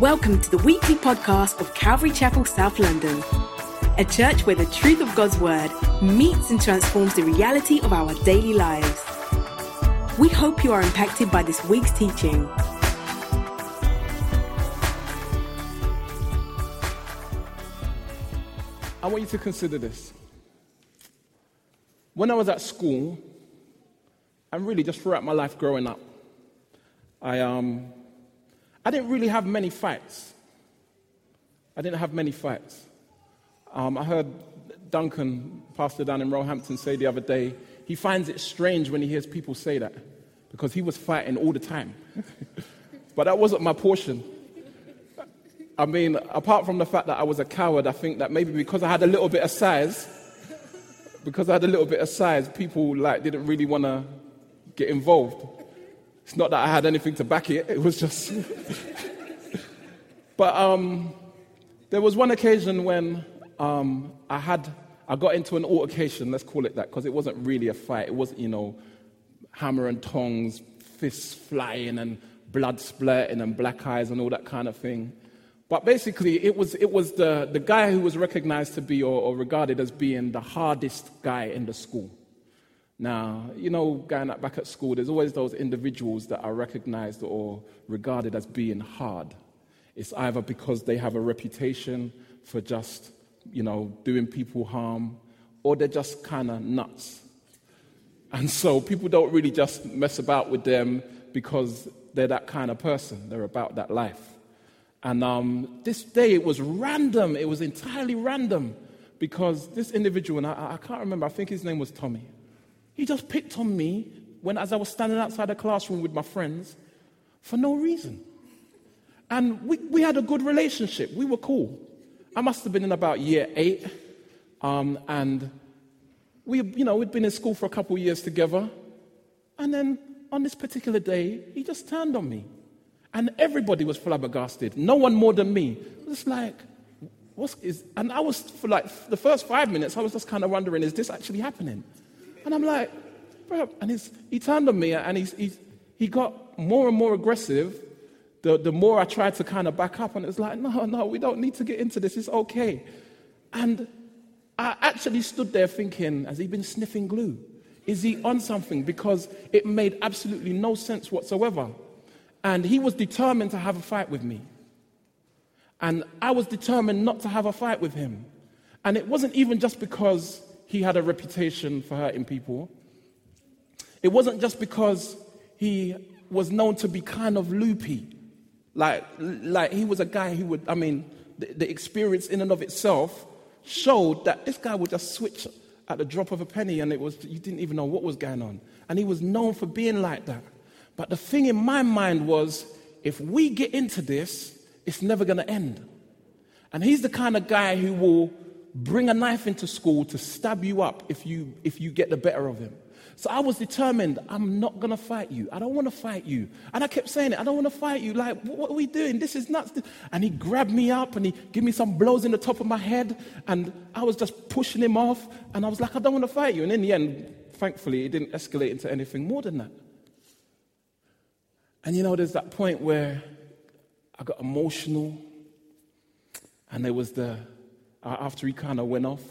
Welcome to the weekly podcast of Calvary Chapel, South London, a church where the truth of God's Word meets and transforms the reality of our daily lives. We hope you are impacted by this week's teaching. I want you to consider this. When I was at school, and really just throughout my life growing up, I, um, I didn't really have many fights. I didn't have many fights. Um, I heard Duncan, pastor down in Roehampton, say the other day, he finds it strange when he hears people say that because he was fighting all the time. but that wasn't my portion. I mean, apart from the fact that I was a coward, I think that maybe because I had a little bit of size, because I had a little bit of size, people like didn't really want to get involved. It's not that I had anything to back it, it was just. but um, there was one occasion when um, I had, I got into an altercation, let's call it that, because it wasn't really a fight. It wasn't, you know, hammer and tongs, fists flying and blood splurting and black eyes and all that kind of thing. But basically, it was, it was the, the guy who was recognized to be or, or regarded as being the hardest guy in the school. Now, you know, going back at school, there's always those individuals that are recognized or regarded as being hard. It's either because they have a reputation for just, you know, doing people harm, or they're just kind of nuts. And so people don't really just mess about with them because they're that kind of person. They're about that life. And um, this day it was random. It was entirely random because this individual, and I, I can't remember, I think his name was Tommy. He just picked on me when, as I was standing outside the classroom with my friends, for no reason. And we, we had a good relationship. We were cool. I must have been in about year eight. Um, and we, you know, we'd been in school for a couple of years together. And then on this particular day, he just turned on me. And everybody was flabbergasted. No one more than me. It was like, what's is, and I was, for like the first five minutes, I was just kind of wondering, is this actually happening? And I'm like, bro, and he's, he turned on me and he's, he's, he got more and more aggressive the, the more I tried to kind of back up. And it was like, no, no, we don't need to get into this. It's okay. And I actually stood there thinking, has he been sniffing glue? Is he on something? Because it made absolutely no sense whatsoever. And he was determined to have a fight with me. And I was determined not to have a fight with him. And it wasn't even just because he had a reputation for hurting people. It wasn't just because he was known to be kind of loopy. Like, like he was a guy who would, I mean, the, the experience in and of itself showed that this guy would just switch at the drop of a penny and it was, you didn't even know what was going on. And he was known for being like that. But the thing in my mind was, if we get into this, it's never going to end. And he's the kind of guy who will bring a knife into school to stab you up if you, if you get the better of him. So I was determined, I'm not going to fight you. I don't want to fight you. And I kept saying it, I don't want to fight you. Like, what are we doing? This is nuts. And he grabbed me up and he gave me some blows in the top of my head. And I was just pushing him off. And I was like, I don't want to fight you. And in the end, thankfully, it didn't escalate into anything more than that. And you know, there's that point where I got emotional. And there was the after he kind of went off,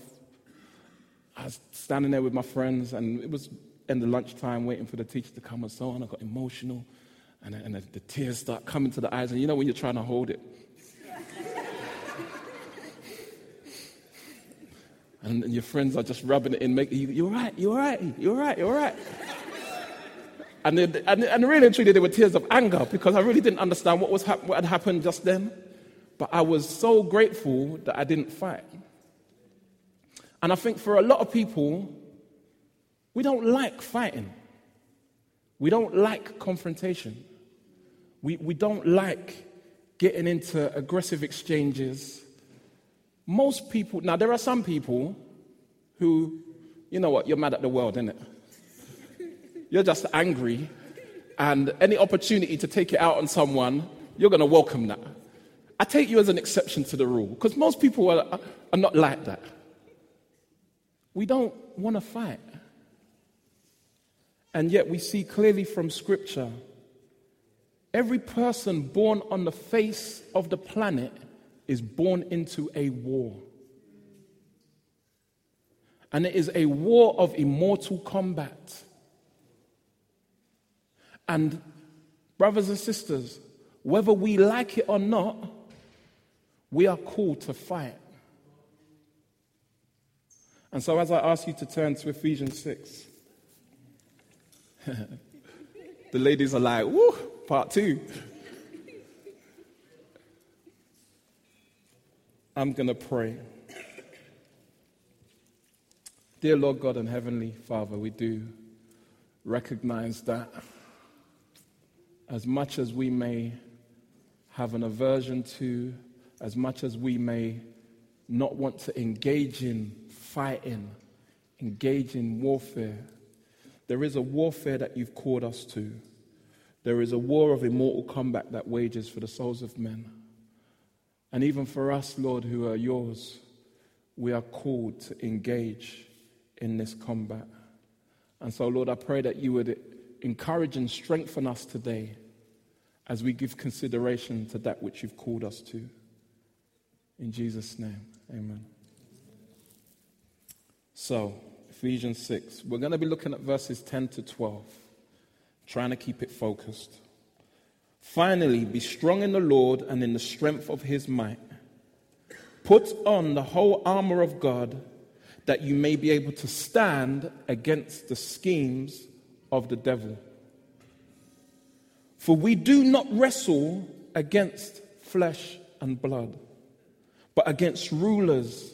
I was standing there with my friends, and it was in the lunchtime waiting for the teacher to come and so on. I got emotional, and, and the, the tears start coming to the eyes, and you know when you're trying to hold it. and, and, your friends are just rubbing it in, making you, you're right, you're right, you're right, you're right. and, and, and really and truly, there were tears of anger because I really didn't understand what, was hap- what had happened just then. But I was so grateful that I didn't fight. And I think for a lot of people, we don't like fighting. We don't like confrontation. We, we don't like getting into aggressive exchanges. Most people, now there are some people who, you know what, you're mad at the world, isn't it? You're just angry, and any opportunity to take it out on someone, you're going to welcome that. I take you as an exception to the rule because most people are, are not like that. We don't want to fight. And yet we see clearly from Scripture Every person born on the face of the planet is born into a war. And it is a war of immortal combat. And, brothers and sisters, whether we like it or not, we are called to fight. And so, as I ask you to turn to Ephesians 6, the ladies are like, woo, part two. I'm going to pray. Dear Lord God and Heavenly Father, we do recognize that as much as we may have an aversion to, as much as we may not want to engage in fighting, engage in warfare, there is a warfare that you've called us to. There is a war of immortal combat that wages for the souls of men. And even for us, Lord, who are yours, we are called to engage in this combat. And so, Lord, I pray that you would encourage and strengthen us today as we give consideration to that which you've called us to. In Jesus' name, amen. So, Ephesians 6, we're going to be looking at verses 10 to 12, trying to keep it focused. Finally, be strong in the Lord and in the strength of his might. Put on the whole armor of God that you may be able to stand against the schemes of the devil. For we do not wrestle against flesh and blood, but against rulers,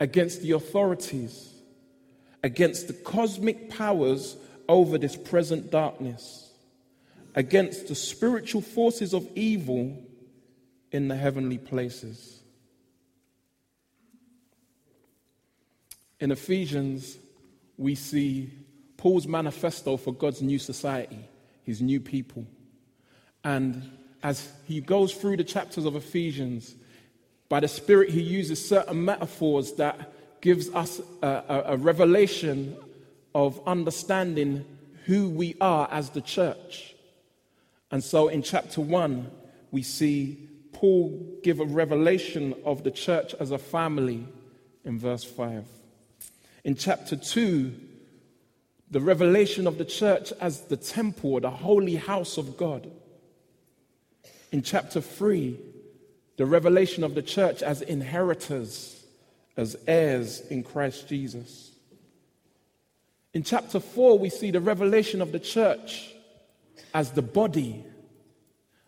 against the authorities, against the cosmic powers over this present darkness, against the spiritual forces of evil in the heavenly places. In Ephesians, we see Paul's manifesto for God's new society, his new people. And as he goes through the chapters of Ephesians, by the Spirit, he uses certain metaphors that gives us a, a, a revelation of understanding who we are as the church. And so in chapter 1, we see Paul give a revelation of the church as a family in verse 5. In chapter 2, the revelation of the church as the temple, the holy house of God. In chapter 3, the revelation of the church as inheritors, as heirs in Christ Jesus. In chapter 4, we see the revelation of the church as the body.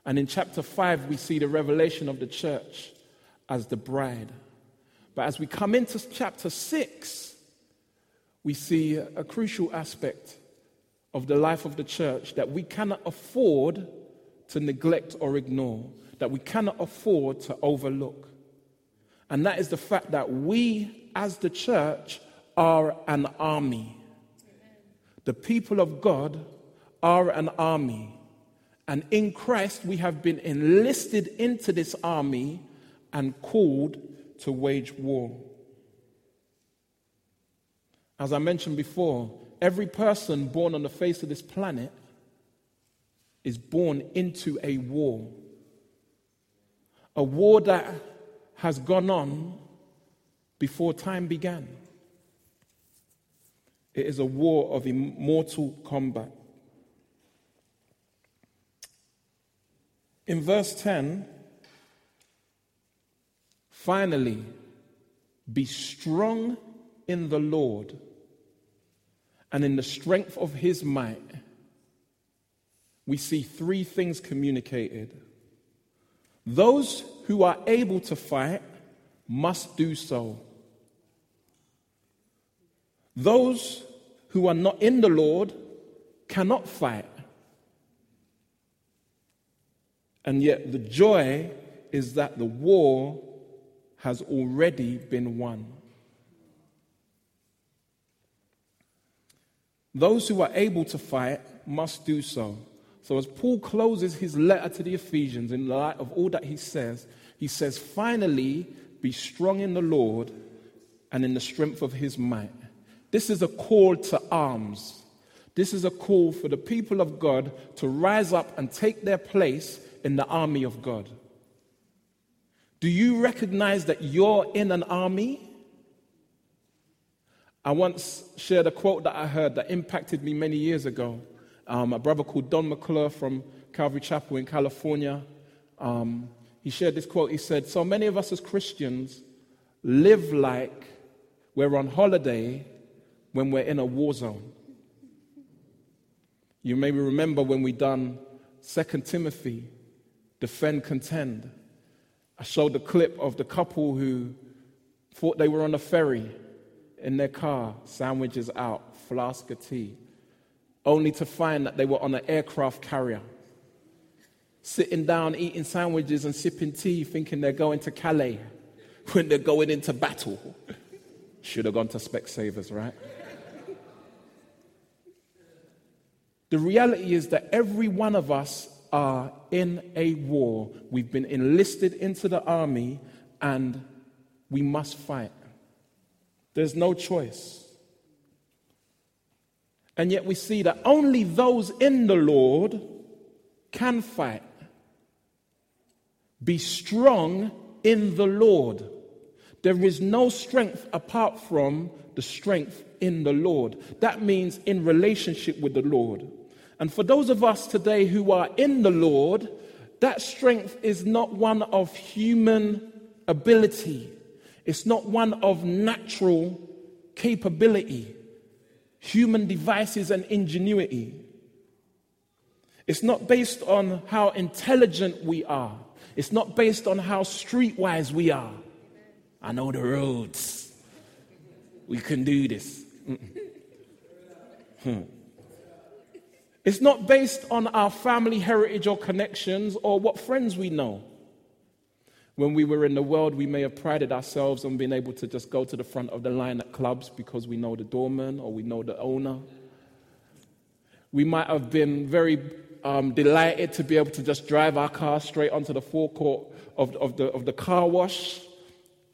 And in chapter 5, we see the revelation of the church as the bride. But as we come into chapter 6, we see a crucial aspect of the life of the church that we cannot afford to neglect or ignore, that we cannot afford to overlook. And that is the fact that we, as the church, are an army. The people of God are an army. And in Christ, we have been enlisted into this army and called to wage war. As I mentioned before, every person born on the face of this planet is born into a war. A war that has gone on before time began. It is a war of immortal combat. In verse 10, finally, be strong in the Lord and in the strength of his might, we see three things communicated. Those who are able to fight must do so. Those who are not in the Lord cannot fight. And yet, the joy is that the war has already been won. Those who are able to fight must do so. So, as Paul closes his letter to the Ephesians, in light of all that he says, he says, Finally, be strong in the Lord and in the strength of his might. This is a call to arms. This is a call for the people of God to rise up and take their place in the army of God. Do you recognize that you're in an army? I once shared a quote that I heard that impacted me many years ago. Um, a brother called Don McClure from Calvary Chapel in California. Um, he shared this quote. He said, So many of us as Christians live like we're on holiday when we're in a war zone. You maybe remember when we done 2 Timothy, defend, contend. I showed the clip of the couple who thought they were on a ferry in their car, sandwiches out, flask of tea, only to find that they were on an aircraft carrier, sitting down, eating sandwiches and sipping tea, thinking they're going to Calais when they're going into battle. Should have gone to Specsavers, right? the reality is that every one of us are in a war. We've been enlisted into the army and we must fight. There's no choice. And yet we see that only those in the Lord can fight. Be strong in the Lord. There is no strength apart from the strength in the Lord. That means in relationship with the Lord. And for those of us today who are in the Lord, that strength is not one of human ability. It's not one of natural capability, human devices, and ingenuity. It's not based on how intelligent we are. It's not based on how streetwise we are. I know the roads. We can do this. Hmm. It's not based on our family heritage or connections or what friends we know. When we were in the world, we may have prided ourselves on being able to just go to the front of the line at clubs because we know the doorman or we know the owner. We might have been very um, delighted to be able to just drive our car straight onto the forecourt of, of, the, of the car wash,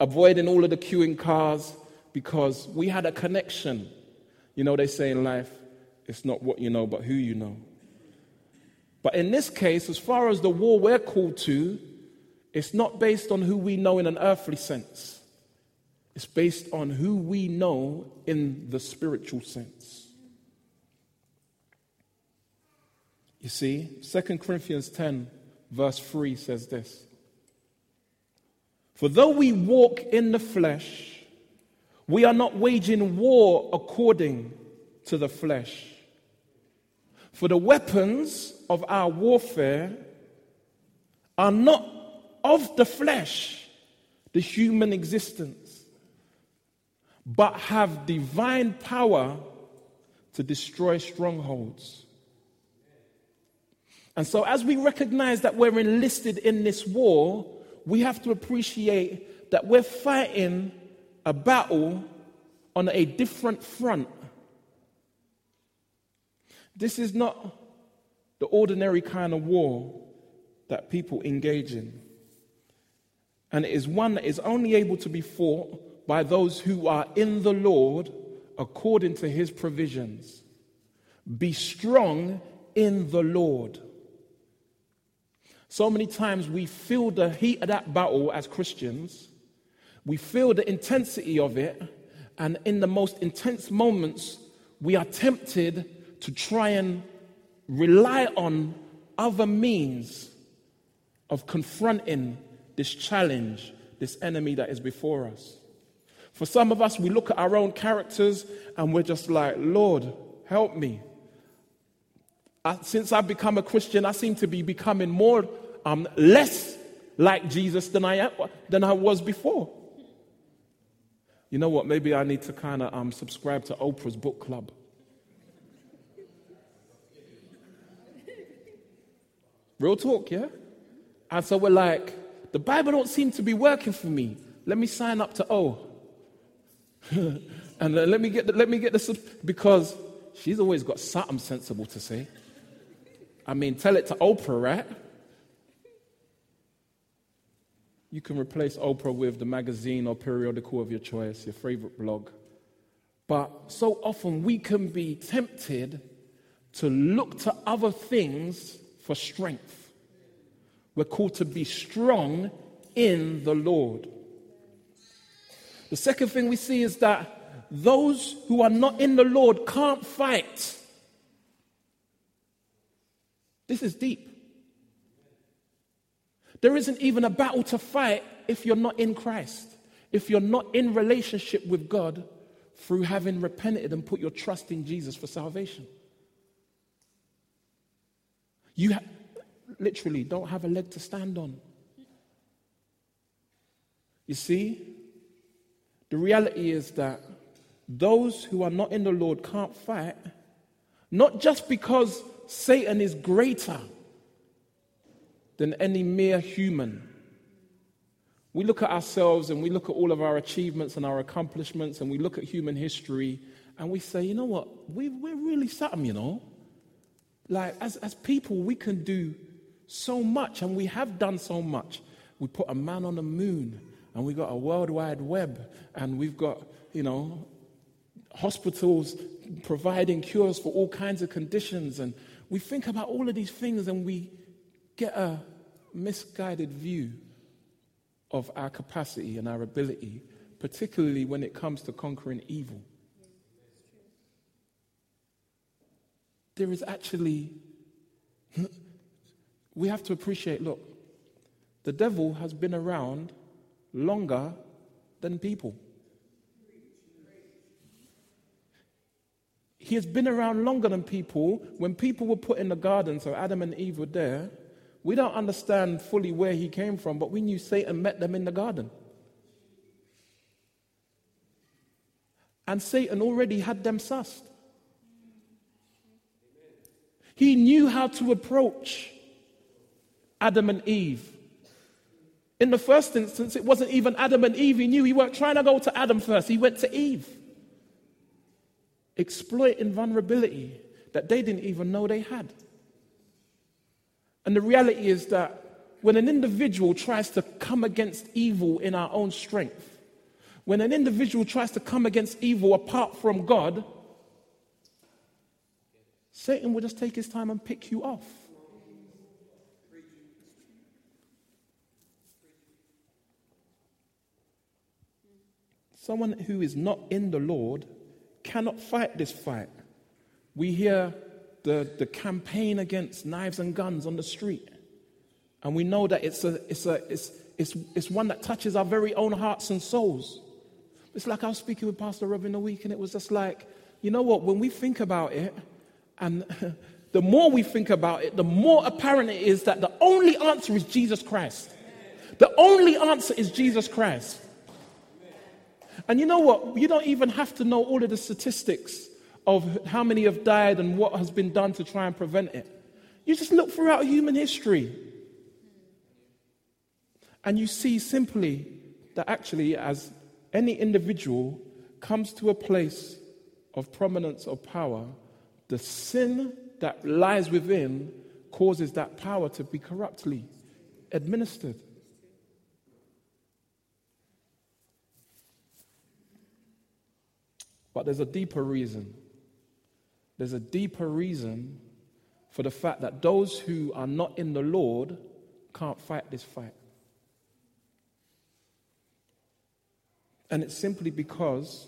avoiding all of the queuing cars because we had a connection. You know, they say in life, it's not what you know, but who you know. But in this case, as far as the war we're called to, it's not based on who we know in an earthly sense, it's based on who we know in the spiritual sense. You see, 2 Corinthians 10, verse 3 says this For though we walk in the flesh, we are not waging war according to the flesh. For the weapons of our warfare are not of the flesh, the human existence, but have divine power to destroy strongholds. And so, as we recognize that we're enlisted in this war, we have to appreciate that we're fighting a battle on a different front. This is not the ordinary kind of war that people engage in and it is one that is only able to be fought by those who are in the Lord according to his provisions. Be strong in the Lord. So many times we feel the heat of that battle as Christians, we feel the intensity of it, and in the most intense moments, we are tempted to try and rely on other means of confronting this challenge, this enemy that is before us. For some of us, we look at our own characters and we're just like, Lord, help me. I, since I've become a Christian, I seem to be becoming more, um, less like Jesus than I, am, than I was before. You know what? Maybe I need to kind of um, subscribe to Oprah's book club. Real talk, yeah? And so we're like, the Bible don't seem to be working for me. Let me sign up to O. and uh, let me get the, let me get the because she's always got something sensible to say. I mean, tell it to Oprah, right? You can replace Oprah with the magazine or periodical of your choice, your favorite blog. But so often we can be tempted to look to other things for strength. We're called to be strong in the Lord. The second thing we see is that those who are not in the Lord can't fight. This is deep. There isn't even a battle to fight if you're not in Christ, if you're not in relationship with God through having repented and put your trust in Jesus for salvation. You ha- literally don't have a leg to stand on. You see, the reality is that those who are not in the Lord can't fight, not just because Satan is greater than any mere human. We look at ourselves and we look at all of our achievements and our accomplishments and we look at human history and we say, you know what, we, we're really something, you know. Like, as, as people, we can do so much and we have done so much. We put a man on the moon and we've got a world wide web and we've got, you know, hospitals providing cures for all kinds of conditions. And we think about all of these things and we get a misguided view of our capacity and our ability, particularly when it comes to conquering evil. There is actually, we have to appreciate look, the devil has been around longer than people. He has been around longer than people. When people were put in the garden, so Adam and Eve were there, we don't understand fully where he came from, but we knew Satan met them in the garden. And Satan already had them sussed. He knew how to approach Adam and Eve. In the first instance, it wasn't even Adam and Eve. He knew he weren't trying to go to Adam first, he went to Eve. Exploiting vulnerability that they didn't even know they had. And the reality is that when an individual tries to come against evil in our own strength, when an individual tries to come against evil apart from God, Satan will just take his time and pick you off. Someone who is not in the Lord cannot fight this fight. We hear the, the campaign against knives and guns on the street. And we know that it's, a, it's, a, it's, it's, it's one that touches our very own hearts and souls. It's like I was speaking with Pastor Rob in the week, and it was just like, you know what, when we think about it, and the more we think about it, the more apparent it is that the only answer is Jesus Christ. The only answer is Jesus Christ. And you know what? You don't even have to know all of the statistics of how many have died and what has been done to try and prevent it. You just look throughout human history and you see simply that actually, as any individual comes to a place of prominence or power, the sin that lies within causes that power to be corruptly administered. But there's a deeper reason there's a deeper reason for the fact that those who are not in the Lord can't fight this fight. And it's simply because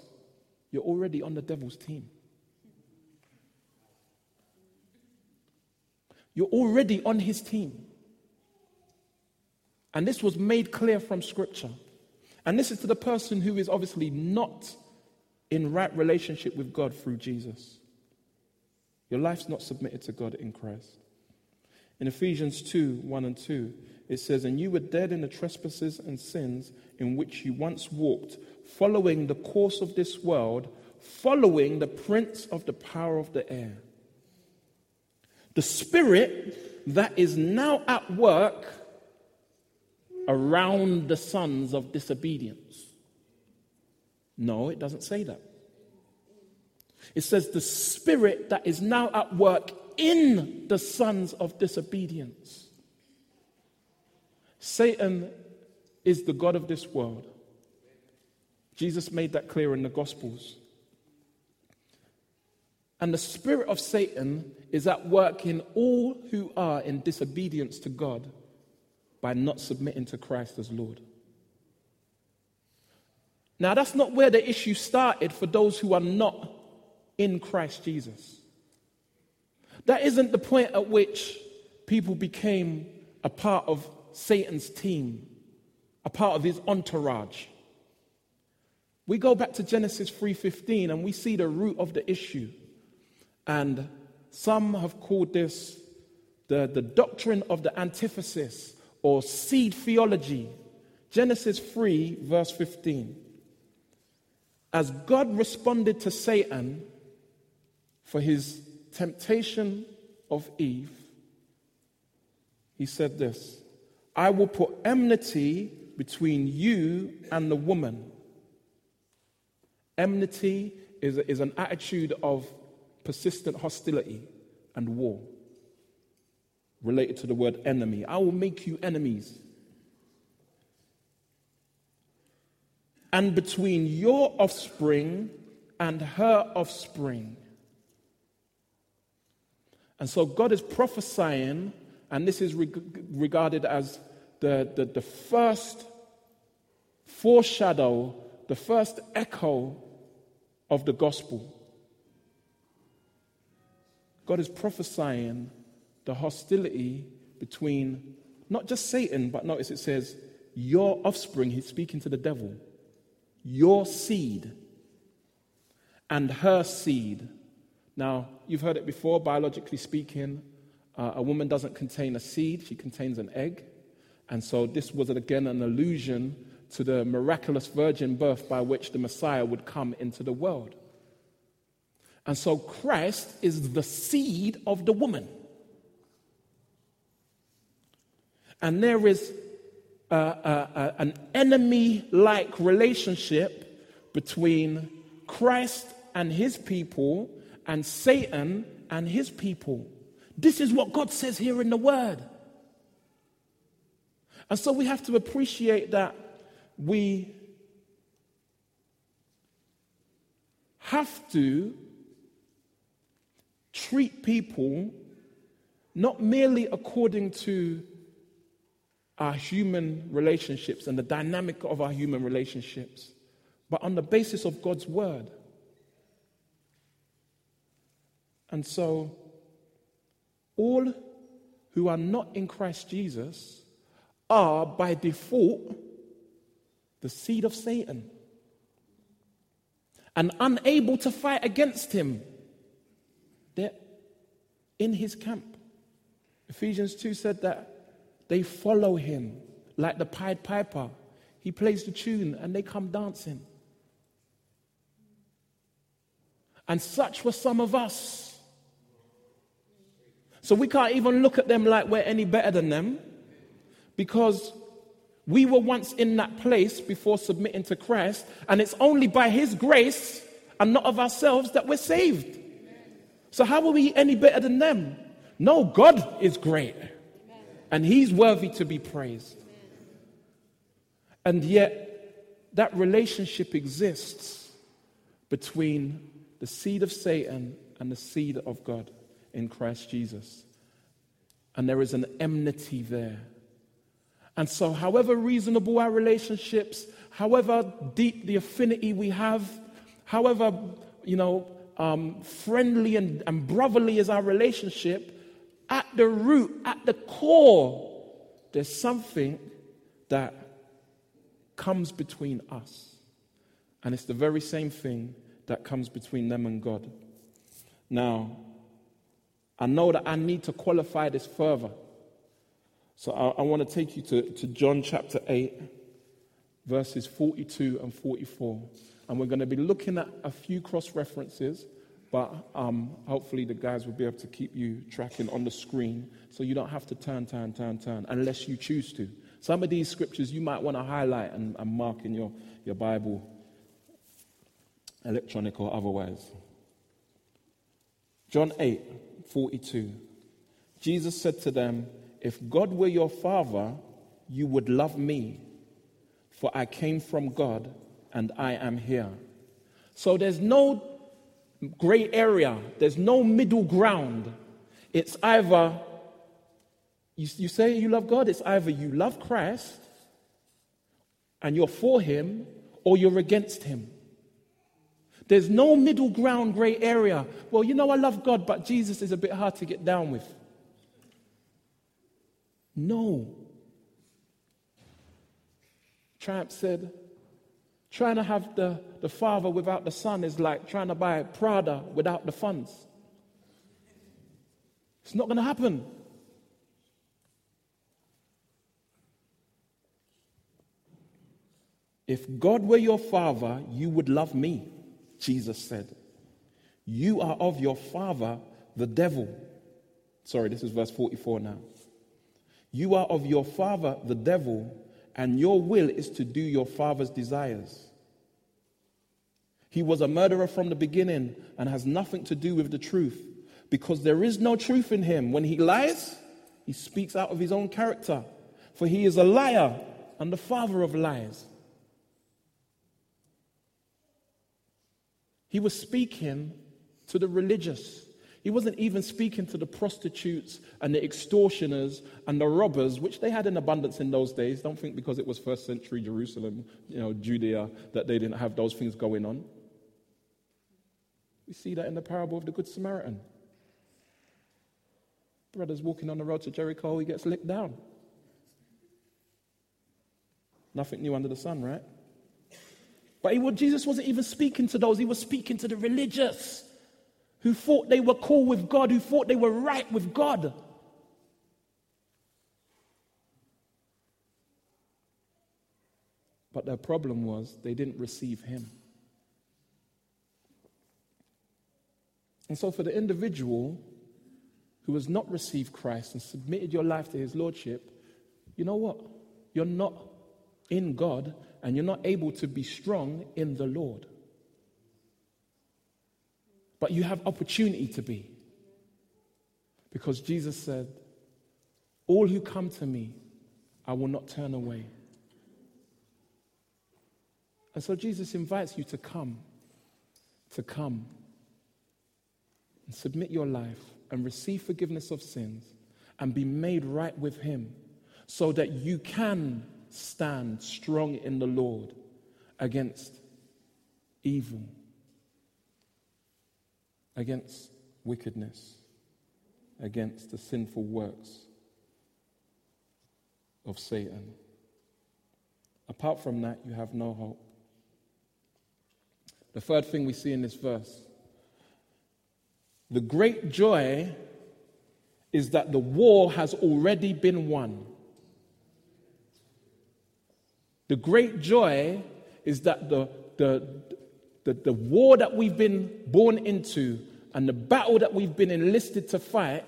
you're already on the devil's team. You're already on his team. And this was made clear from Scripture. And this is to the person who is obviously not in right relationship with God through Jesus. Your life's not submitted to God in Christ. In Ephesians 2 1 and 2, it says, And you were dead in the trespasses and sins in which you once walked, following the course of this world, following the prince of the power of the air. The spirit that is now at work around the sons of disobedience. No, it doesn't say that. It says, the spirit that is now at work in the sons of disobedience. Satan is the God of this world. Jesus made that clear in the Gospels. And the spirit of Satan is at work in all who are in disobedience to God by not submitting to Christ as Lord. Now, that's not where the issue started for those who are not in Christ Jesus. That isn't the point at which people became a part of Satan's team, a part of his entourage. We go back to Genesis 3:15 and we see the root of the issue. And some have called this the, the doctrine of the antithesis or seed theology. Genesis 3, verse 15. As God responded to Satan for his temptation of Eve, he said this I will put enmity between you and the woman. Enmity is, is an attitude of persistent hostility and war related to the word enemy. I will make you enemies. And between your offspring and her offspring. And so God is prophesying, and this is regarded as the, the, the first foreshadow, the first echo of the gospel. God is prophesying the hostility between not just Satan, but notice it says, your offspring, he's speaking to the devil, your seed and her seed. Now, you've heard it before, biologically speaking, uh, a woman doesn't contain a seed, she contains an egg. And so, this was again an allusion to the miraculous virgin birth by which the Messiah would come into the world. And so Christ is the seed of the woman. And there is an enemy like relationship between Christ and his people and Satan and his people. This is what God says here in the Word. And so we have to appreciate that we have to treat people not merely according to our human relationships and the dynamic of our human relationships, but on the basis of God's word. And so, all who are not in Christ Jesus are by default the seed of Satan and unable to fight against him. They're in his camp. Ephesians 2 said that they follow him like the Pied Piper. He plays the tune and they come dancing. And such were some of us. So we can't even look at them like we're any better than them because we were once in that place before submitting to Christ, and it's only by His grace and not of ourselves that we're saved. So, how are we any better than them? No, God is great. And He's worthy to be praised. And yet, that relationship exists between the seed of Satan and the seed of God in Christ Jesus. And there is an enmity there. And so, however reasonable our relationships, however deep the affinity we have, however, you know, um, friendly and, and brotherly is our relationship, at the root, at the core, there's something that comes between us. And it's the very same thing that comes between them and God. Now, I know that I need to qualify this further. So I, I want to take you to, to John chapter 8, verses 42 and 44. And we're going to be looking at a few cross references, but um, hopefully the guys will be able to keep you tracking on the screen so you don't have to turn, turn, turn, turn, unless you choose to. Some of these scriptures you might want to highlight and, and mark in your, your Bible, electronic or otherwise. John 8, 42. Jesus said to them, If God were your father, you would love me, for I came from God and I am here. So there's no gray area, there's no middle ground. It's either you, you say you love God, it's either you love Christ and you're for Him or you're against Him. There's no middle ground gray area. Well, you know, I love God, but Jesus is a bit hard to get down with. No. Triumph said, trying to have the, the Father without the Son is like trying to buy Prada without the funds. It's not going to happen. If God were your father, you would love me, Jesus said. You are of your father, the devil. Sorry, this is verse 44 now. You are of your father, the devil, and your will is to do your father's desires. He was a murderer from the beginning and has nothing to do with the truth because there is no truth in him. When he lies, he speaks out of his own character, for he is a liar and the father of lies. He was speaking to the religious. He wasn't even speaking to the prostitutes and the extortioners and the robbers, which they had in abundance in those days. Don't think because it was first century Jerusalem, you know, Judea, that they didn't have those things going on. We see that in the parable of the Good Samaritan. Brother's walking on the road to Jericho, he gets licked down. Nothing new under the sun, right? But he, Jesus wasn't even speaking to those, he was speaking to the religious who thought they were cool with God, who thought they were right with God. But their problem was they didn't receive him. And so, for the individual who has not received Christ and submitted your life to his lordship, you know what? You're not in God and you're not able to be strong in the Lord. But you have opportunity to be. Because Jesus said, All who come to me, I will not turn away. And so Jesus invites you to come, to come and submit your life and receive forgiveness of sins and be made right with Him so that you can stand strong in the Lord against evil, against wickedness, against the sinful works of Satan. Apart from that, you have no hope. The third thing we see in this verse the great joy is that the war has already been won. The great joy is that the, the, the, the war that we've been born into and the battle that we've been enlisted to fight,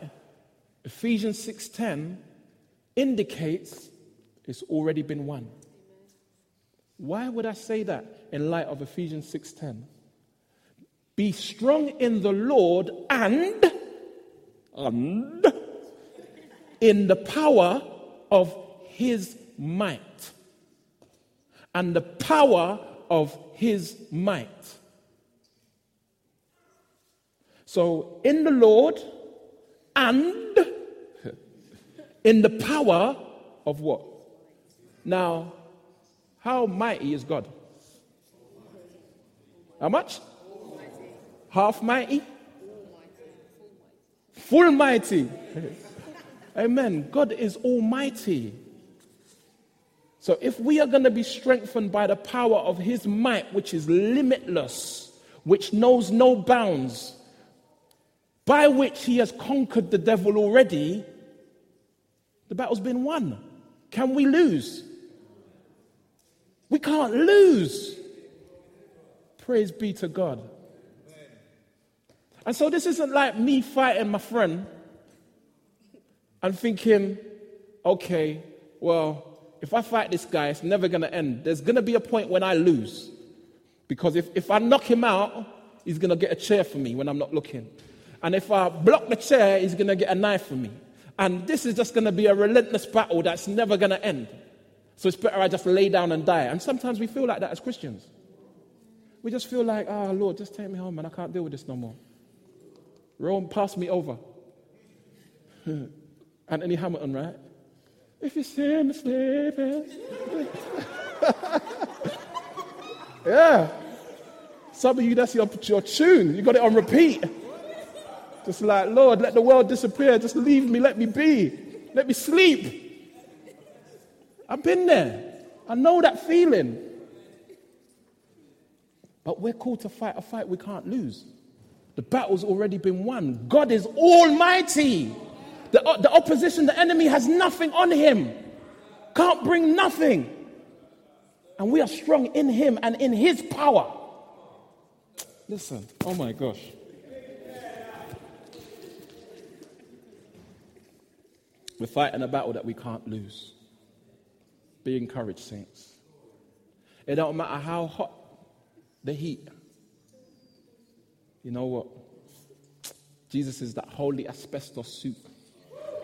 Ephesians 6:10 indicates it's already been won. Why would I say that in light of Ephesians 6:10? Be strong in the Lord and and in the power of his might and the power of his might. So, in the Lord and in the power of what? Now, how mighty is God? How much? Half mighty? Full mighty. Amen. God is almighty. So if we are going to be strengthened by the power of his might, which is limitless, which knows no bounds, by which he has conquered the devil already, the battle's been won. Can we lose? We can't lose. Praise be to God. And so this isn't like me fighting my friend and thinking, okay, well, if I fight this guy, it's never going to end. There's going to be a point when I lose. Because if, if I knock him out, he's going to get a chair for me when I'm not looking. And if I block the chair, he's going to get a knife for me. And this is just going to be a relentless battle that's never going to end. So it's better I just lay down and die. And sometimes we feel like that as Christians. we just feel like, oh, Lord, just take me home, man. I can't deal with this no more. Rome, pass me over. Anthony Hamilton, right? If you see me sleeping. yeah. Some of you, that's your, your tune. You got it on repeat. Just like, Lord, let the world disappear. Just leave me. Let me be. Let me sleep. I've been there. I know that feeling. But we're called to fight a fight we can't lose. The battle's already been won. God is almighty. The, the opposition, the enemy has nothing on him, can't bring nothing. And we are strong in him and in his power. Listen, oh my gosh. We're fighting a battle that we can't lose. Be encouraged, saints. It don't matter how hot the heat. You know what? Jesus is that holy asbestos suit.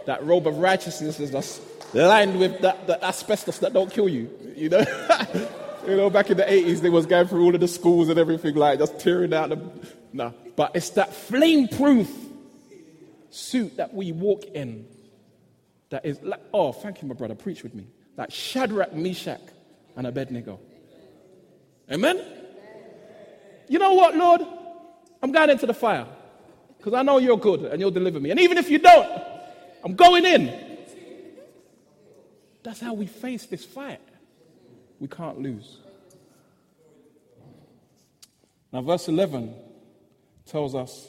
That robe of righteousness is just lined with that, that asbestos that don't kill you. You know? you know, back in the 80s, they was going through all of the schools and everything like just tearing out the. No. But it's that flame proof suit that we walk in that is like, oh, thank you, my brother, preach with me. Like Shadrach, Meshach, and Abednego. Amen? You know what, Lord? I'm going into the fire because I know you're good and you'll deliver me. And even if you don't, I'm going in. That's how we face this fight. We can't lose. Now, verse 11 tells us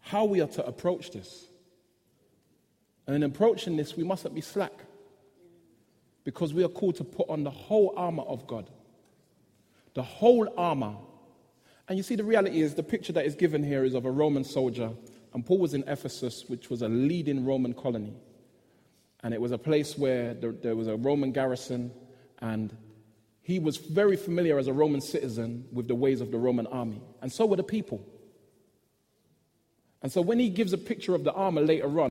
how we are to approach this. And in approaching this, we mustn't be slack because we are called to put on the whole armor of God. The whole armor. And you see, the reality is the picture that is given here is of a Roman soldier. And Paul was in Ephesus, which was a leading Roman colony. And it was a place where there, there was a Roman garrison, and he was very familiar as a Roman citizen with the ways of the Roman army. And so were the people. And so when he gives a picture of the armor later on,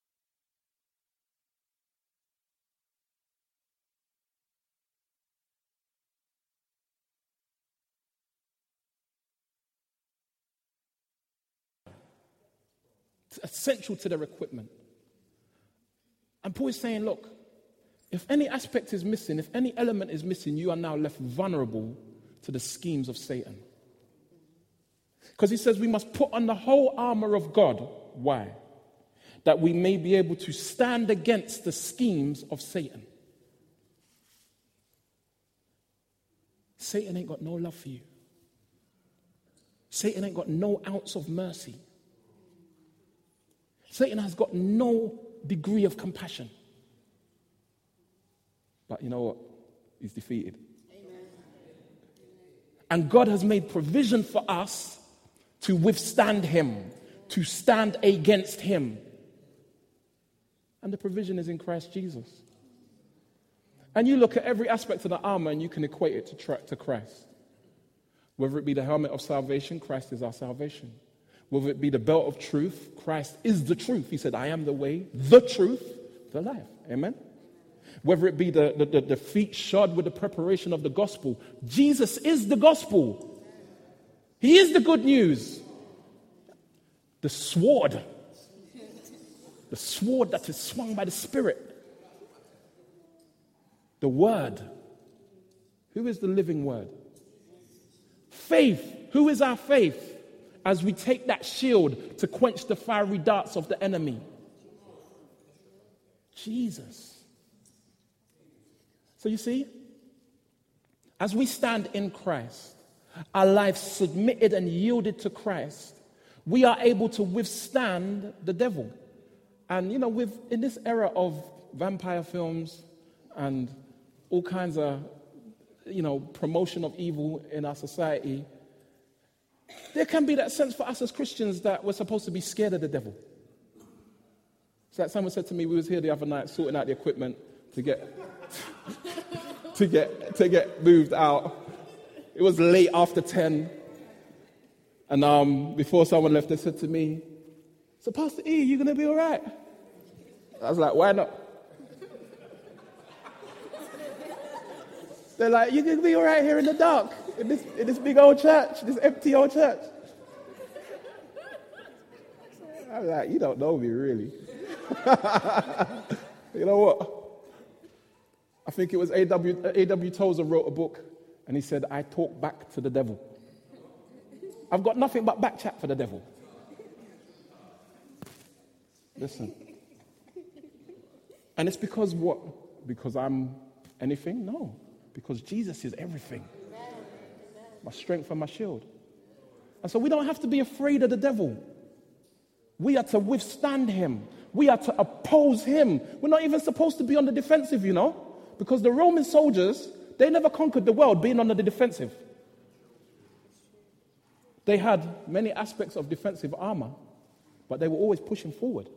essential to their equipment. And Paul is saying, look, if any aspect is missing, if any element is missing, you are now left vulnerable to the schemes of Satan. Because he says we must put on the whole armor of God. Why? That we may be able to stand against the schemes of Satan. Satan ain't got no love for you. Satan ain't got no ounce of mercy. Satan has got no degree of compassion. But you know what? He's defeated. Amen. And God has made provision for us to withstand him, to stand against him. And the provision is in Christ Jesus. And you look at every aspect of the armor and you can equate it to, tra- to Christ. Whether it be the helmet of salvation, Christ is our salvation whether it be the belt of truth, Christ is the truth. He said, I am the way, the truth, the life. Amen? Whether it be the, the, the, feet shod with the preparation of the gospel, Jesus is the gospel. He is the good news. The sword, the sword that is swung by the Spirit. The word. Who is the living word? Faith. Who is our faith? As we take that shield to quench the fiery darts of the enemy? Jesus. So you see, as we stand in Christ, our lives submitted and yielded to Christ, we are able to withstand the devil. And you know, with in this era of vampire films and all kinds of you know promotion of evil in our society, there can be that sense for us as Christians that we're supposed to be scared of the devil. So that someone said to me, we was here the other night sorting out the equipment to get to get to get moved out. It was late after 10. And um, before someone left, they said to me, So Pastor E, you gonna be all right? I was like, why not? They're like, you gonna be all right here in the dark. In this, in this big old church, this empty old church. I'm like, you don't know me really. you know what? I think it was A.W. A.W. Tozer wrote a book and he said, I talk back to the devil. I've got nothing but back chat for the devil. Listen. And it's because what? Because I'm anything? No. Because Jesus is everything. My strength and my shield. And so we don't have to be afraid of the devil. We are to withstand him. We are to oppose him. We're not even supposed to be on the defensive, you know? Because the Roman soldiers, they never conquered the world being on the defensive. They had many aspects of defensive armor, but they were always pushing forward.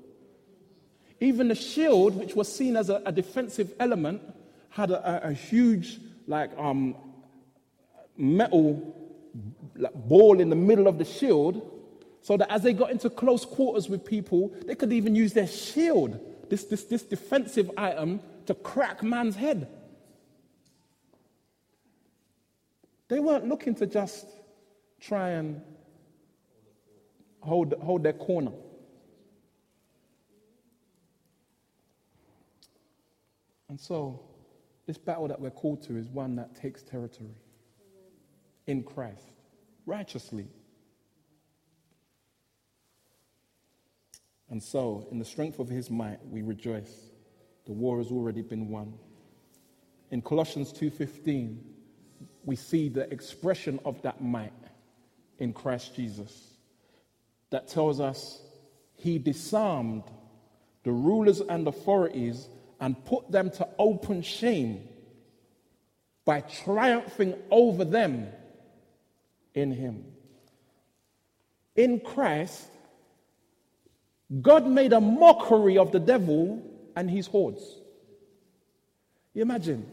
Even the shield, which was seen as a, a defensive element, had a, a, a huge, like, um, metal like, ball in the middle of the shield, so that as they got into close quarters with people, they could even use their shield, this, this, this defensive item, to crack man's head. They weren't looking to just try and hold, hold their corner. And so, this battle that we're called to is one that takes territory in Christ, righteously. And so, in the strength of his might, we rejoice. The war has already been won. In Colossians 2:15, we see the expression of that might in Christ Jesus that tells us he disarmed the rulers and authorities and put them to open shame by triumphing over them in him. In Christ, God made a mockery of the devil and his hordes. You imagine?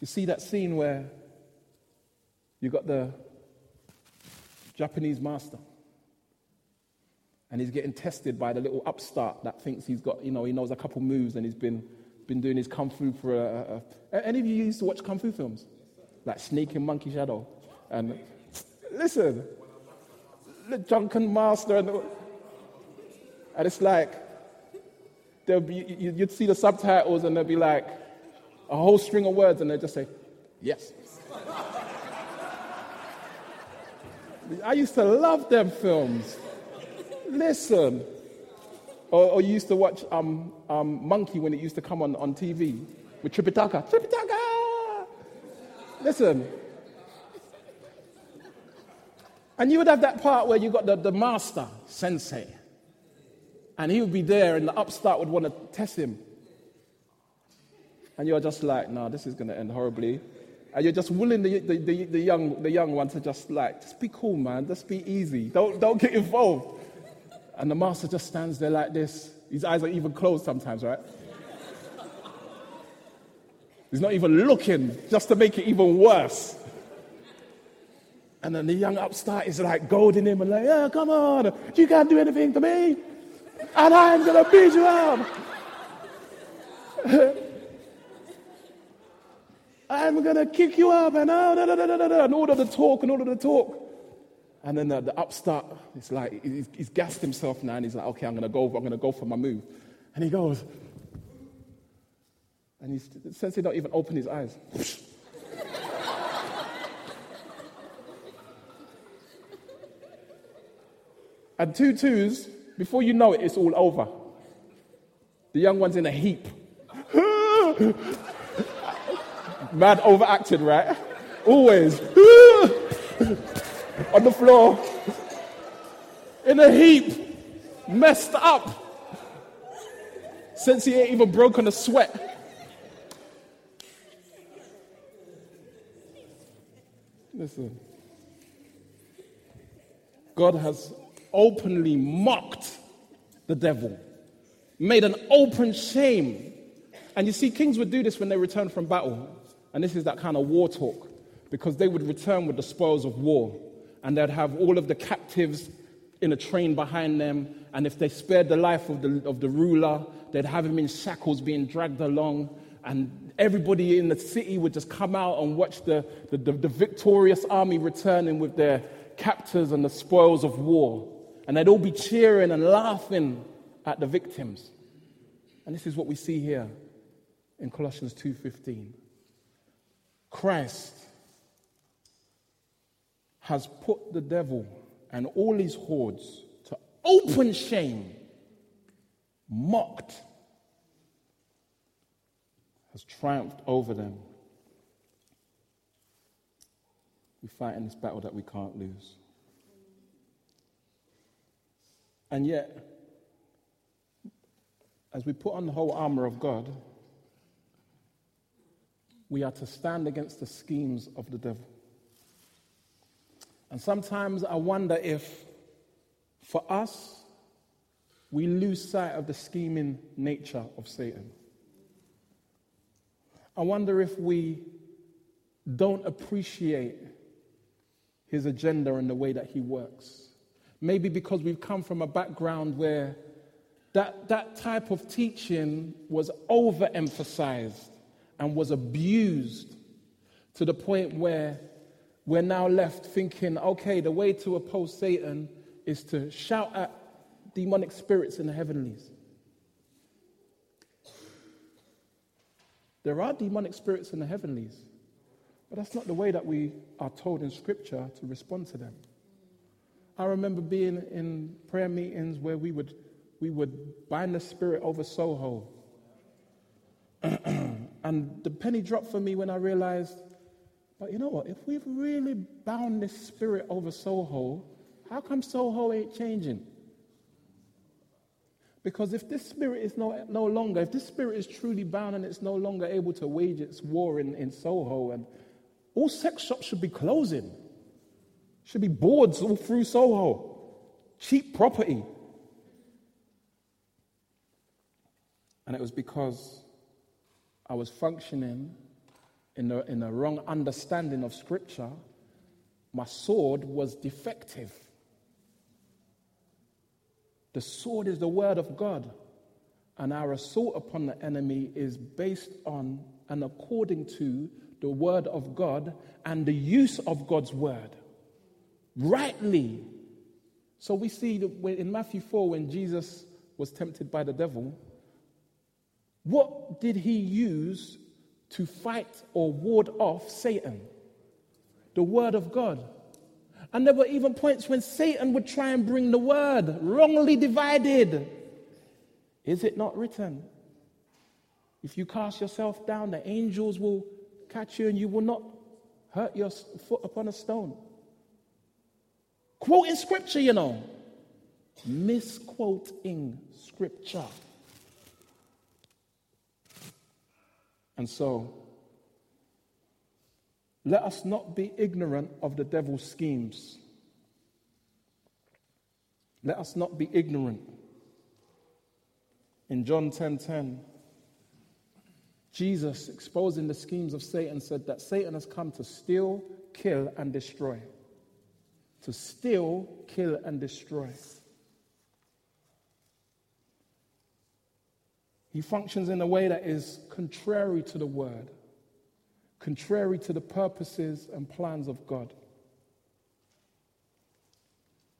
You see that scene where you got the Japanese master and he's getting tested by the little upstart that thinks he's got, you know, he knows a couple moves and he's been, been doing his kung fu for a, a, a Any of you used to watch kung fu films? Like Snake and Monkey Shadow. And listen, the drunken master, and, and it's like, there'll be, you'd see the subtitles and there'll be like a whole string of words and they just say, yes. I used to love them films. Listen. Or, or you used to watch um, um, Monkey when it used to come on, on TV with Tripitaka. Tripitaka! Listen. And you would have that part where you got the, the master, sensei. And he would be there, and the upstart would want to test him. And you're just like, no, this is going to end horribly. And you're just willing the, the, the, the, young, the young one to just like, just be cool, man. Just be easy. Don't, don't get involved. And the master just stands there like this. His eyes are even closed sometimes, right? He's not even looking, just to make it even worse. And then the young upstart is like goading him and like, yeah, come on, you can't do anything to me and I'm going to beat you up. I'm going to kick you up and, uh, da, da, da, da, da, and all of the talk and all of the talk. And then the, the upstart, it's like, he's, he's gassed himself now and he's like, okay, I'm going to go, I'm going to go for my move. And he goes, and he's, sensei don't even open his eyes. and two twos, before you know it, it's all over. The young one's in a heap. Mad overacted, right? Always. On the floor. In a heap. Messed up. Sensei ain't even broken a sweat. Listen. God has openly mocked the devil, made an open shame. And you see, kings would do this when they returned from battle. And this is that kind of war talk, because they would return with the spoils of war. And they'd have all of the captives in a train behind them. And if they spared the life of the, of the ruler, they'd have him in shackles being dragged along. and everybody in the city would just come out and watch the, the, the, the victorious army returning with their captors and the spoils of war. And they'd all be cheering and laughing at the victims. And this is what we see here in Colossians 2:15. Christ has put the devil and all his hordes to open shame, mocked, has triumphed over them. We fight in this battle that we can't lose. And yet, as we put on the whole armor of God, we are to stand against the schemes of the devil. And sometimes I wonder if, for us, we lose sight of the scheming nature of Satan. I wonder if we don't appreciate his agenda and the way that he works. Maybe because we've come from a background where that, that type of teaching was overemphasized and was abused to the point where we're now left thinking, okay, the way to oppose Satan is to shout at demonic spirits in the heavenlies. There are demonic spirits in the heavenlies, but that's not the way that we are told in Scripture to respond to them. I remember being in prayer meetings where we would, we would bind the spirit over Soho. and the penny dropped for me when I realized but you know what? If we've really bound this spirit over Soho, how come Soho ain't changing? Because if this spirit is no, no longer, if this spirit is truly bound and it's no longer able to wage its war in, in Soho, and all sex shops should be closing, should be boards all through Soho, cheap property. And it was because I was functioning in in a wrong understanding of Scripture, my sword was defective. The sword is the Word of God, and our assault upon the enemy is based on and according to the Word of God and the use of God's Word rightly. So we see that in Matthew 4 when Jesus was tempted by the devil, what did he use to fight or ward off Satan. The Word of God. And there were even points when Satan would try and bring the Word wrongly divided. Is it not written? If you cast yourself down, the angels will catch you and you will not hurt your foot upon a stone. Quoting scripture, you know. Misquoting scripture. And so, let us not be ignorant of the devil's schemes. Let us not be ignorant. In John 10:10, 10, 10, Jesus, exposing the schemes of Satan, said that Satan has come to steal, kill, and destroy. To steal, kill, and destroy. He functions in a way that is contrary to the word, contrary to the purposes and plans of God.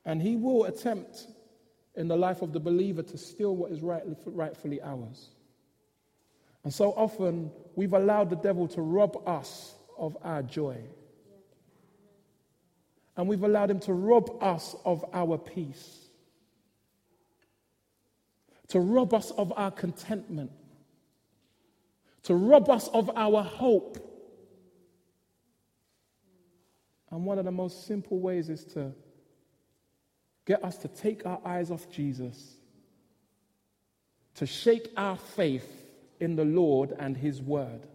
And he will attempt in the life of the believer to steal what is rightfully ours. And so often we've allowed the devil to rob us of our joy. And we've allowed him to rob us of our peace to rob us of our contentment, to rob us of our hope. And one of the most simple ways is to get us to take our eyes off Jesus, to shake our faith in the Lord and His Word.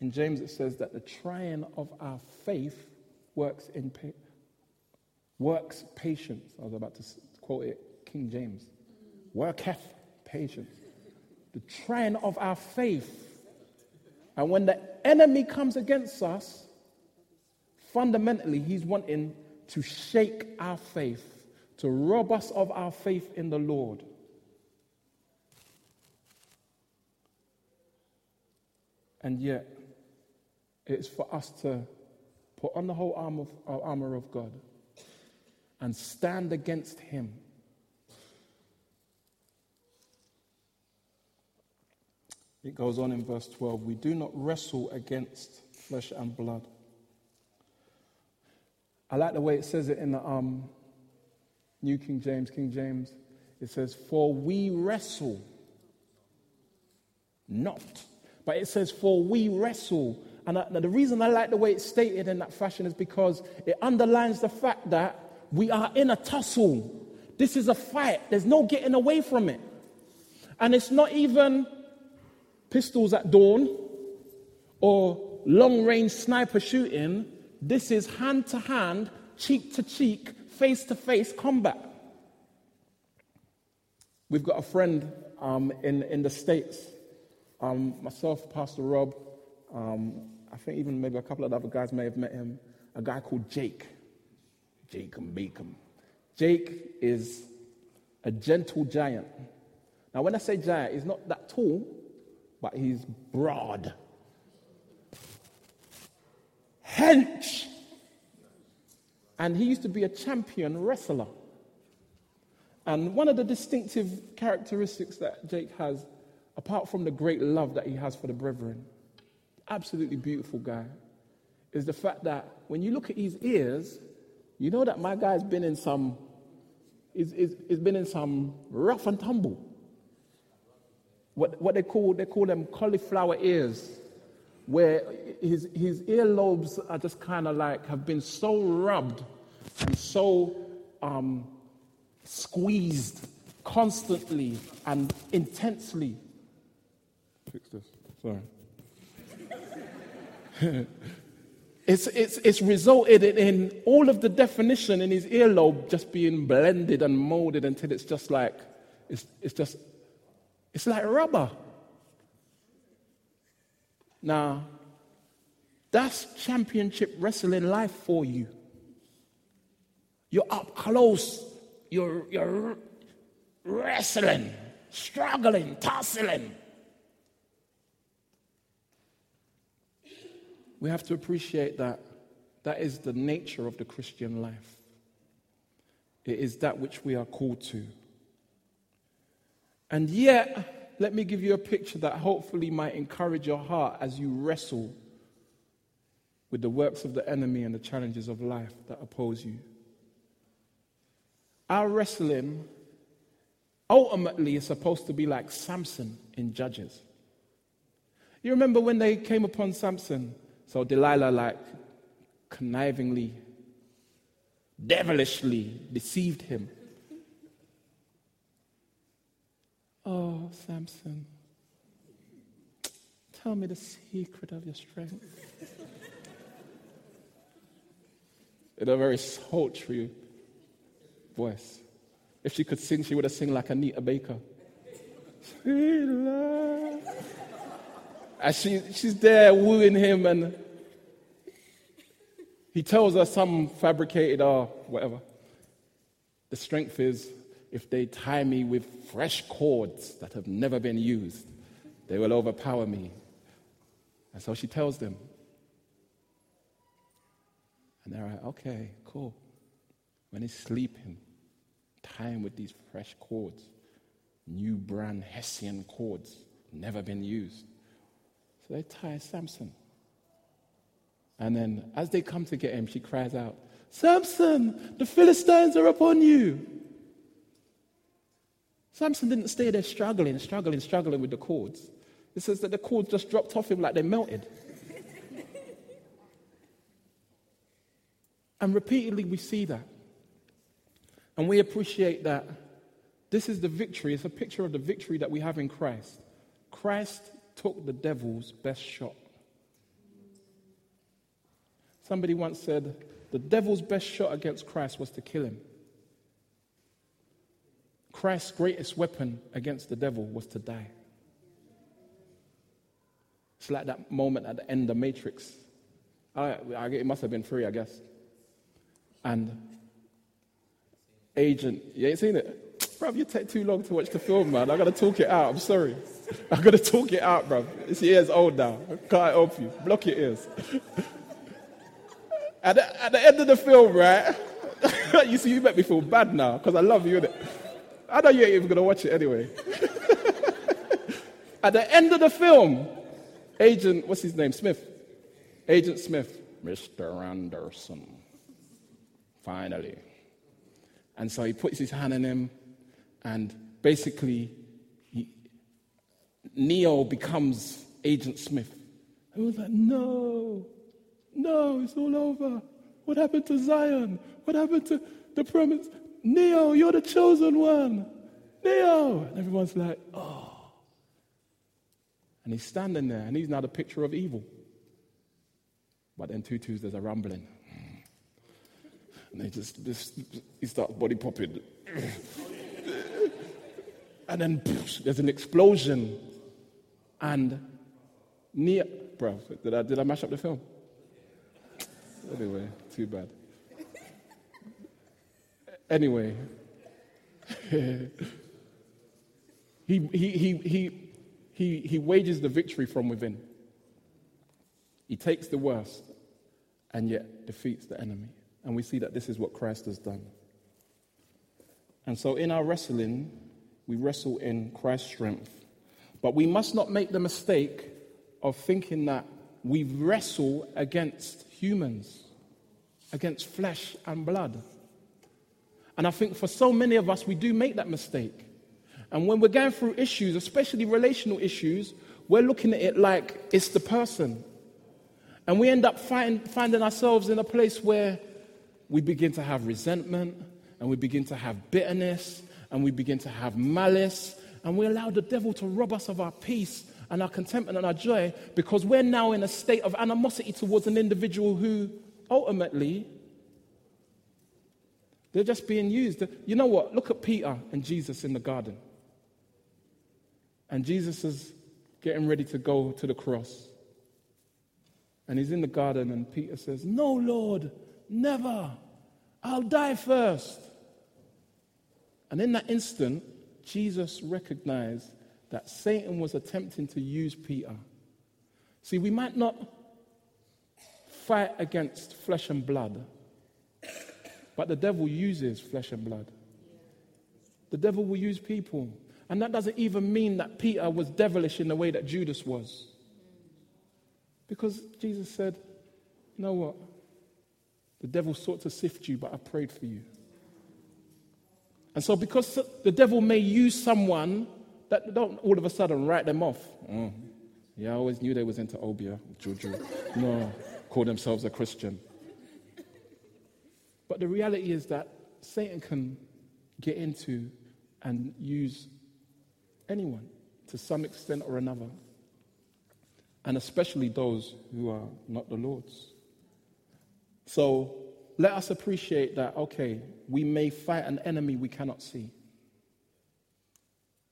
In James, it says that the trying of our faith works in pa- works patience. I was about to quote it, King James. Worketh patience. The trying of our faith. And when the enemy comes against us, fundamentally, he's wanting to shake our faith, to rob us of our faith in the Lord. And yet, it's for us to put on the whole armor of, uh, armor of God and stand against Him. It goes on in verse 12 We do not wrestle against flesh and blood. I like the way it says it in the um, New King James, King James. It says, For we wrestle not. But it says, For we wrestle. And I, the reason I like the way it's stated in that fashion is because it underlines the fact that we are in a tussle. This is a fight. There's no getting away from it. And it's not even pistols at dawn or long range sniper shooting. This is hand to hand, cheek to cheek, face to face combat. We've got a friend um, in, in the States, um, myself, Pastor Rob, um, I think even maybe a couple of other guys may have met him, a guy called Jake. Jake and Bacon. Jake is a gentle giant. Now, when I say giant, he's not that tall, but he's broad. Hench! And he used to be a champion wrestler. And one of the distinctive characteristics that Jake has, apart from the great love that he has for the brethren, absolutely beautiful guy, is the fact that when you look at his ears, you know that my guy's been in some, he's, he's, he's been in some rough and tumble. What, what they call, they call them cauliflower ears, where his, his earlobes are just kind of like, have been so rubbed and so um, squeezed constantly and intensely. Fix this, sorry. it's, it's, it's resulted in all of the definition in his earlobe just being blended and molded until it's just like, it's, it's just, it's like rubber. Now, that's championship wrestling life for you. You're up close. You're, you're wrestling, struggling, tussling. We have to appreciate that that is the nature of the Christian life. It is that which we are called to. And yet, let me give you a picture that hopefully might encourage your heart as you wrestle with the works of the enemy and the challenges of life that oppose you. Our wrestling ultimately is supposed to be like Samson in Judges. You remember when they came upon Samson? So Delilah, like, connivingly, devilishly deceived him. Oh, Samson, tell me the secret of your strength. In a very sultry voice. If she could sing, she would have sung like Anita Baker. Sweet love. As she, she's there wooing him, and he tells her some fabricated or whatever. The strength is if they tie me with fresh cords that have never been used, they will overpower me. And so she tells them. And they're like, okay, cool. When he's sleeping, tie him with these fresh cords, new brand Hessian cords, never been used. So they tie Samson. And then as they come to get him, she cries out, Samson, the Philistines are upon you. Samson didn't stay there struggling, struggling, struggling with the cords. It says that the cords just dropped off him like they melted. and repeatedly we see that. And we appreciate that this is the victory. It's a picture of the victory that we have in Christ. Christ took the devil's best shot. Somebody once said, the devil's best shot against Christ was to kill him. Christ's greatest weapon against the devil was to die. It's like that moment at the end of Matrix. I, I, it must have been free, I guess. And Agent, you ain't seen it? Bro, you take too long to watch the film, man. I gotta talk it out. I'm sorry. I gotta talk it out, bro. This ear's old now. I can't help you. Block your ears. at, the, at the end of the film, right? you see, you make me feel bad now because I love you, innit? I know you ain't even gonna watch it anyway. at the end of the film, Agent, what's his name? Smith. Agent Smith. Mr. Anderson. Finally. And so he puts his hand in him, and basically, he, Neo becomes Agent Smith. I was like, no, no, it's all over. What happened to Zion? What happened to the promise? Neo, you're the chosen one. Neo. And everyone's like, oh. And he's standing there, and he's now the picture of evil. But then two twos, there's a rumbling. And they just, just he starts body popping. And then there's an explosion. And near, bro, did I, did I mash up the film? Anyway, too bad. Anyway, he, he, he, he, he, he wages the victory from within. He takes the worst and yet defeats the enemy. And we see that this is what Christ has done. And so in our wrestling, we wrestle in Christ's strength. But we must not make the mistake of thinking that we wrestle against humans, against flesh and blood. And I think for so many of us, we do make that mistake. And when we're going through issues, especially relational issues, we're looking at it like it's the person. And we end up find, finding ourselves in a place where we begin to have resentment and we begin to have bitterness and we begin to have malice and we allow the devil to rob us of our peace and our contentment and our joy because we're now in a state of animosity towards an individual who ultimately they're just being used. You know what? Look at Peter and Jesus in the garden. And Jesus is getting ready to go to the cross. And he's in the garden, and Peter says, No, Lord, Never. I'll die first. And in that instant, Jesus recognized that Satan was attempting to use Peter. See, we might not fight against flesh and blood, but the devil uses flesh and blood. The devil will use people. And that doesn't even mean that Peter was devilish in the way that Judas was. Because Jesus said, you know what? The devil sought to sift you, but I prayed for you. And so, because the devil may use someone, that don't all of a sudden write them off. Oh, yeah, I always knew they was into Obeah, Juju. No, call themselves a Christian. But the reality is that Satan can get into and use anyone to some extent or another, and especially those who are not the Lord's. So let us appreciate that, okay, we may fight an enemy we cannot see.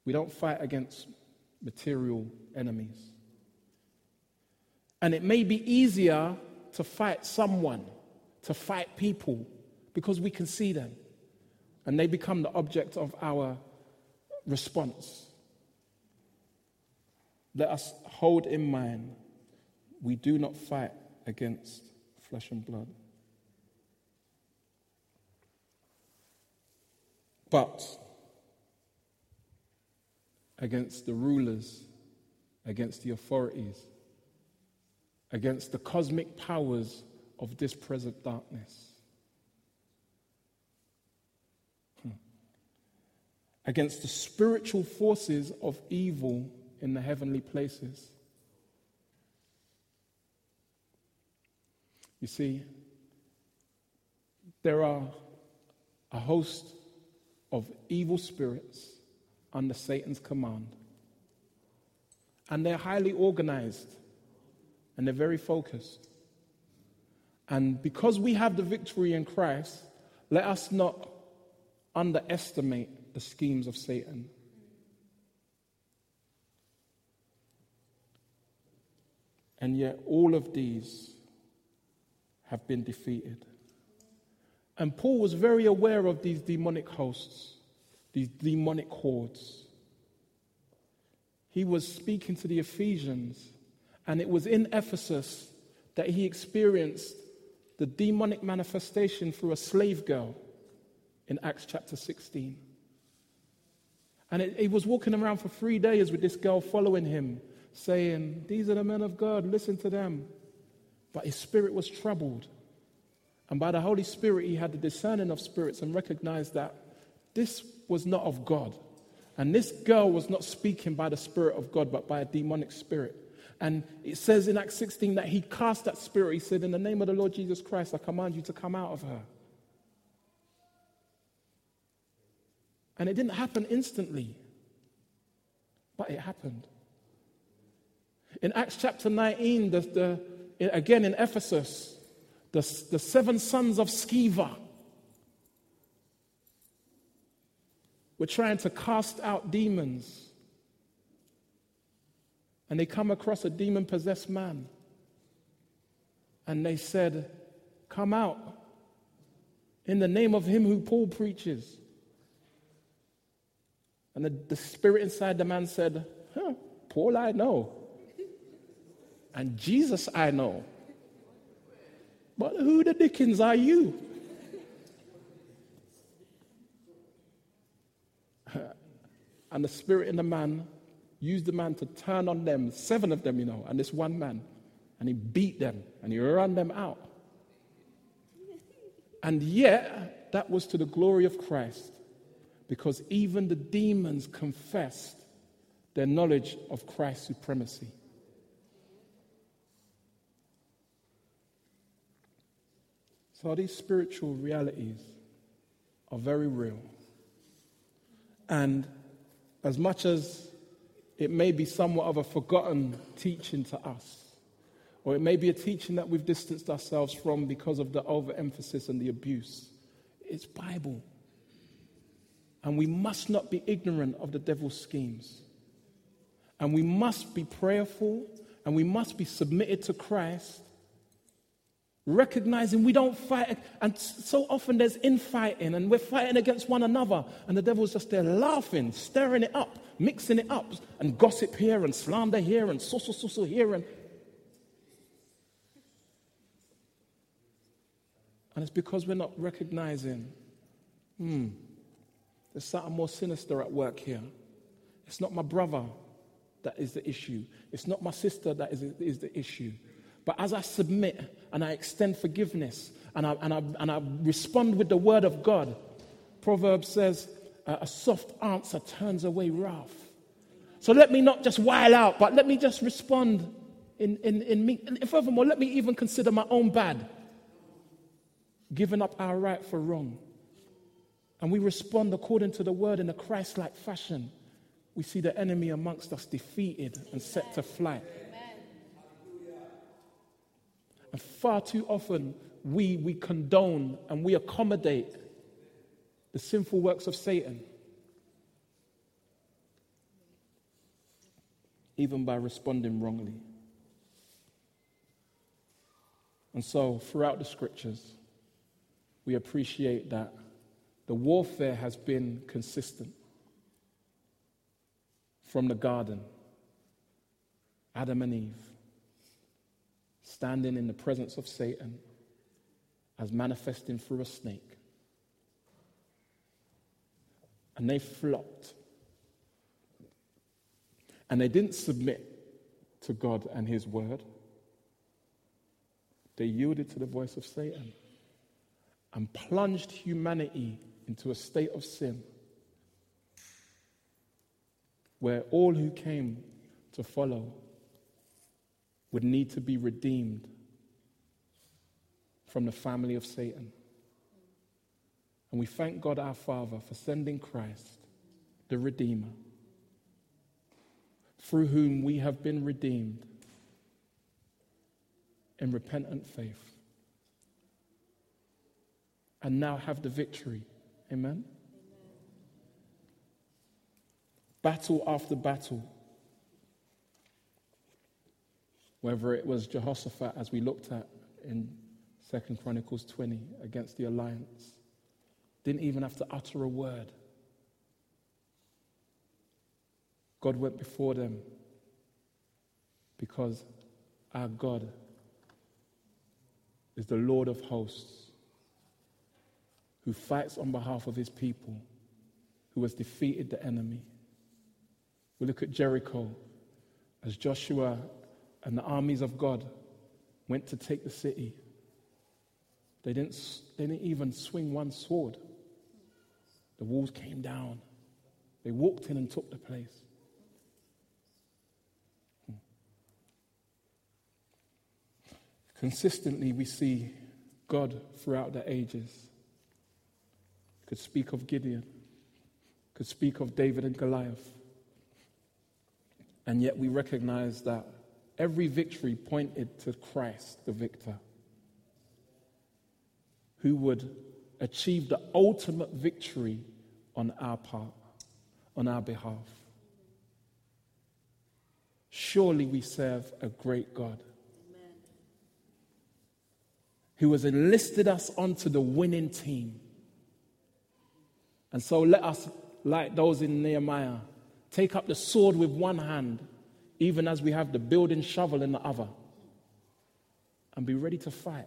We don't fight against material enemies. And it may be easier to fight someone, to fight people, because we can see them. And they become the object of our response. Let us hold in mind we do not fight against flesh and blood. But against the rulers, against the authorities, against the cosmic powers of this present darkness. Hmm. Against the spiritual forces of evil in the heavenly places. You see, there are a host of evil spirits under Satan's command. And they're highly organized and they're very focused. And because we have the victory in Christ, let us not underestimate the schemes of Satan. And yet, all of these have been defeated. And Paul was very aware of these demonic hosts. these demonic hordes. He was speaking to the Ephesians, and it was in Ephesus that he experienced the demonic manifestation through a slave girl in Acts chapter 16. And it, he was walking around for three days with this girl following him, saying, These are the men of God, listen to them. But his spirit was troubled. And by the Holy Spirit, he had the discerning of spirits and recognized that this was not of God. And this girl was not speaking by the Spirit of God, but by a demonic spirit. And it says in Acts 16 that he cast that spirit. He said, In the name of the Lord Jesus Christ, I command you to come out of her. And it didn't happen instantly, but it happened. In Acts chapter 19, the, the, again in Ephesus, the, the seven sons of Sceva were trying to cast out demons. And they come across a demon possessed man. And they said, Come out in the name of him who Paul preaches. And the, the spirit inside the man said, huh, Paul I know. And Jesus I know. But who the dickens are you? and the spirit in the man used the man to turn on them, seven of them, you know, and this one man. And he beat them and he ran them out. And yet, that was to the glory of Christ because even the demons confessed their knowledge of Christ's supremacy. So these spiritual realities are very real. And as much as it may be somewhat of a forgotten teaching to us, or it may be a teaching that we've distanced ourselves from because of the overemphasis and the abuse, it's Bible. And we must not be ignorant of the devil's schemes. And we must be prayerful and we must be submitted to Christ, recognizing we don't fight. And so often there's infighting and we're fighting against one another, and the devil's just there laughing, stirring it up, mixing it up, and gossip here and slander here and so so so so here. And, and it's because we're not recognizing, hmm, there's something more sinister at work here. It's not my brother that is the issue, it's not my sister that is, is the issue. But as I submit and I extend forgiveness and I, and, I, and I respond with the word of God, Proverbs says, a soft answer turns away wrath. So let me not just while out, but let me just respond in, in, in me. And furthermore, let me even consider my own bad, giving up our right for wrong and we respond according to the word in a Christ like fashion, we see the enemy amongst us defeated and set to flight. And far too often, we, we condone and we accommodate the sinful works of Satan, even by responding wrongly. And so, throughout the scriptures, we appreciate that the warfare has been consistent. From the garden, Adam and Eve, standing in the presence of Satan as manifesting through a snake. And they flopped. And they didn't submit to God and His word. They yielded to the voice of Satan and plunged humanity into a state of sin where all who came to follow would need to be redeemed from the family of Satan. And we thank God our Father for sending Christ, the Redeemer, through whom we have been redeemed in repentant faith and now have the victory Amen? Battle after battle. Whether it was Jehoshaphat, as we looked at in Second Chronicles 20, against the alliance, didn't even have to utter a word. God went before them because our God is the Lord of hosts who fights on behalf of his people, who has defeated the enemy. We look at Jericho as Joshua and the armies of God went to take the city. They didn't, they didn't even swing one sword. The walls came down. They walked in and took the place. Hmm. Consistently, we see God throughout the ages. Could speak of Gideon, could speak of David and Goliath. And yet we recognize that every victory pointed to Christ, the victor, who would achieve the ultimate victory on our part, on our behalf. Surely we serve a great God Amen. who has enlisted us onto the winning team. And so let us, like those in Nehemiah, take up the sword with one hand, even as we have the building shovel in the other, and be ready to fight.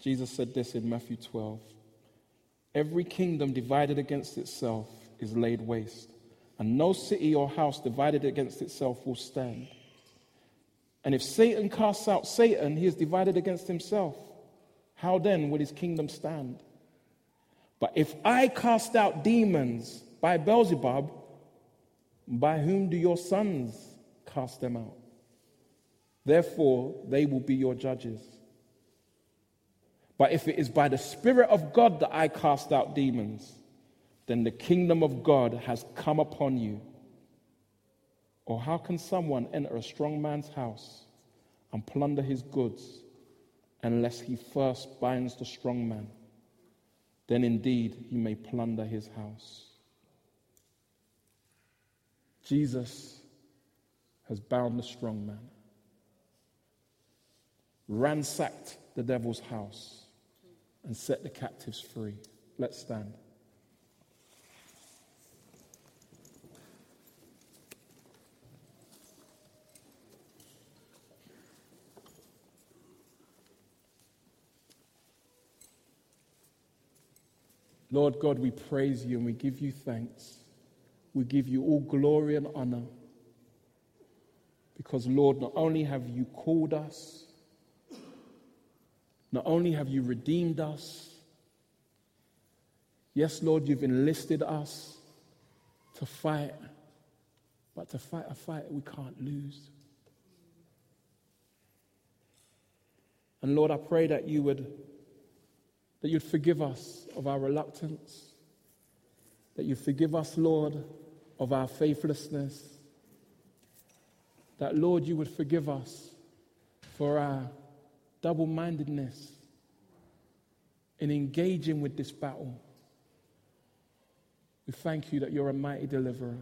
Jesus said this in Matthew 12 Every kingdom divided against itself is laid waste, and no city or house divided against itself will stand. And if Satan casts out Satan, he is divided against himself. How then will his kingdom stand? But if I cast out demons by Beelzebub, by whom do your sons cast them out? Therefore, they will be your judges. But if it is by the Spirit of God that I cast out demons, then the kingdom of God has come upon you. Or how can someone enter a strong man's house and plunder his goods unless he first binds the strong man? Then indeed he may plunder his house. Jesus has bound the strong man, ransacked the devil's house and set the captives free. Let's stand. Lord God, we praise you and we give you thanks. We give you all glory and honor. Because, Lord, not only have you called us, not only have you redeemed us, yes, Lord, you've enlisted us to fight, but to fight a fight we can't lose. And Lord, I pray that you would that you'd forgive us of our reluctance, that you'd forgive us, Lord, of our faithlessness, that, Lord, you would forgive us for our double mindedness in engaging with this battle. We thank you that you're a mighty deliverer.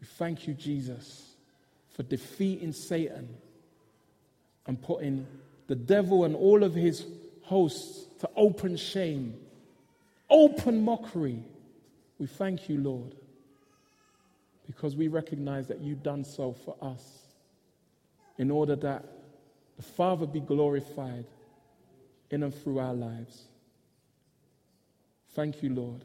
We thank you, Jesus, for defeating Satan and putting the devil and all of his hosts to open shame, open mockery. We thank you, Lord, because we recognize that you've done so for us in order that the Father be glorified in and through our lives. Thank you, Lord.